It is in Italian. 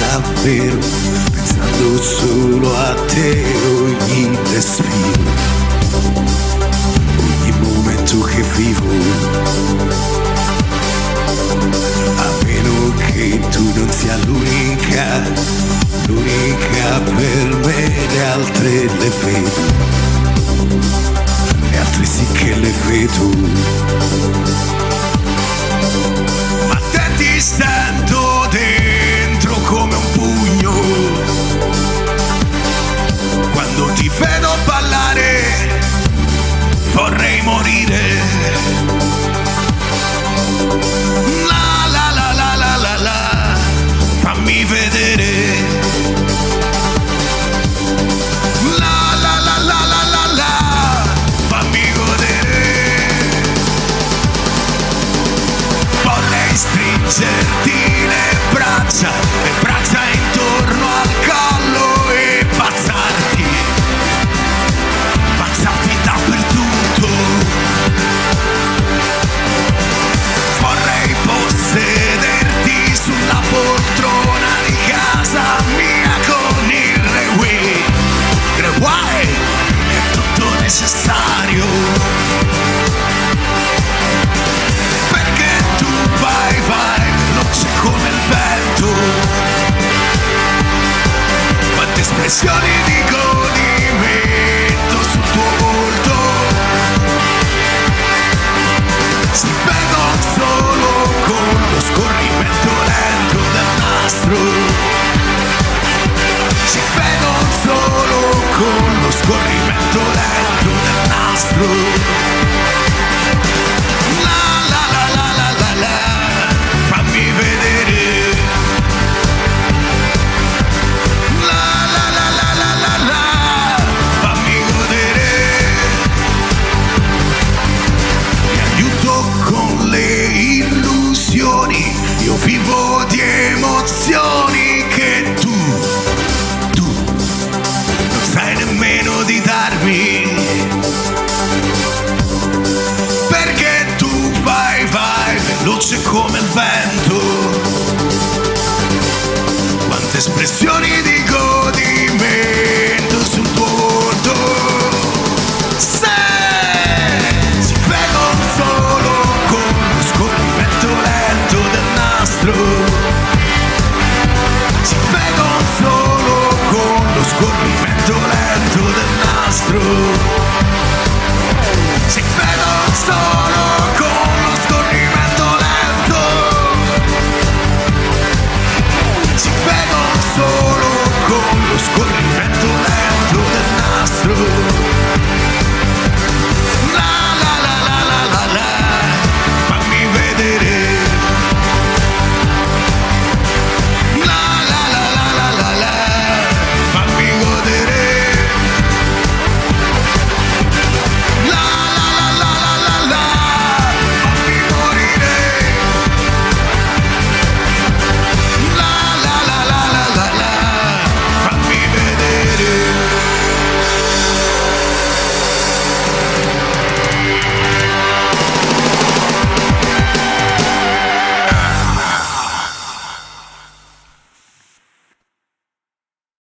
davvero, pensando solo a te ogni respiro, ogni momento che vivo. A meno che tu non sia l'unica, l'unica per me, le altre le vedo. Vorrei morire. La la la la la la la, fammi vedere. La fammi godere. Vorrei stringerti le braccia, le braccia intorno espressioni di godimento sul tuo volto. Si vedono solo con lo scorrimento lento del nastro. Si vedono solo con lo scorrimento lento del nastro. Illusioni, io vivo di emozioni che tu, tu, non sai nemmeno di darmi. Perché tu vai, vai, veloce come il vento. Quante espressioni di godimento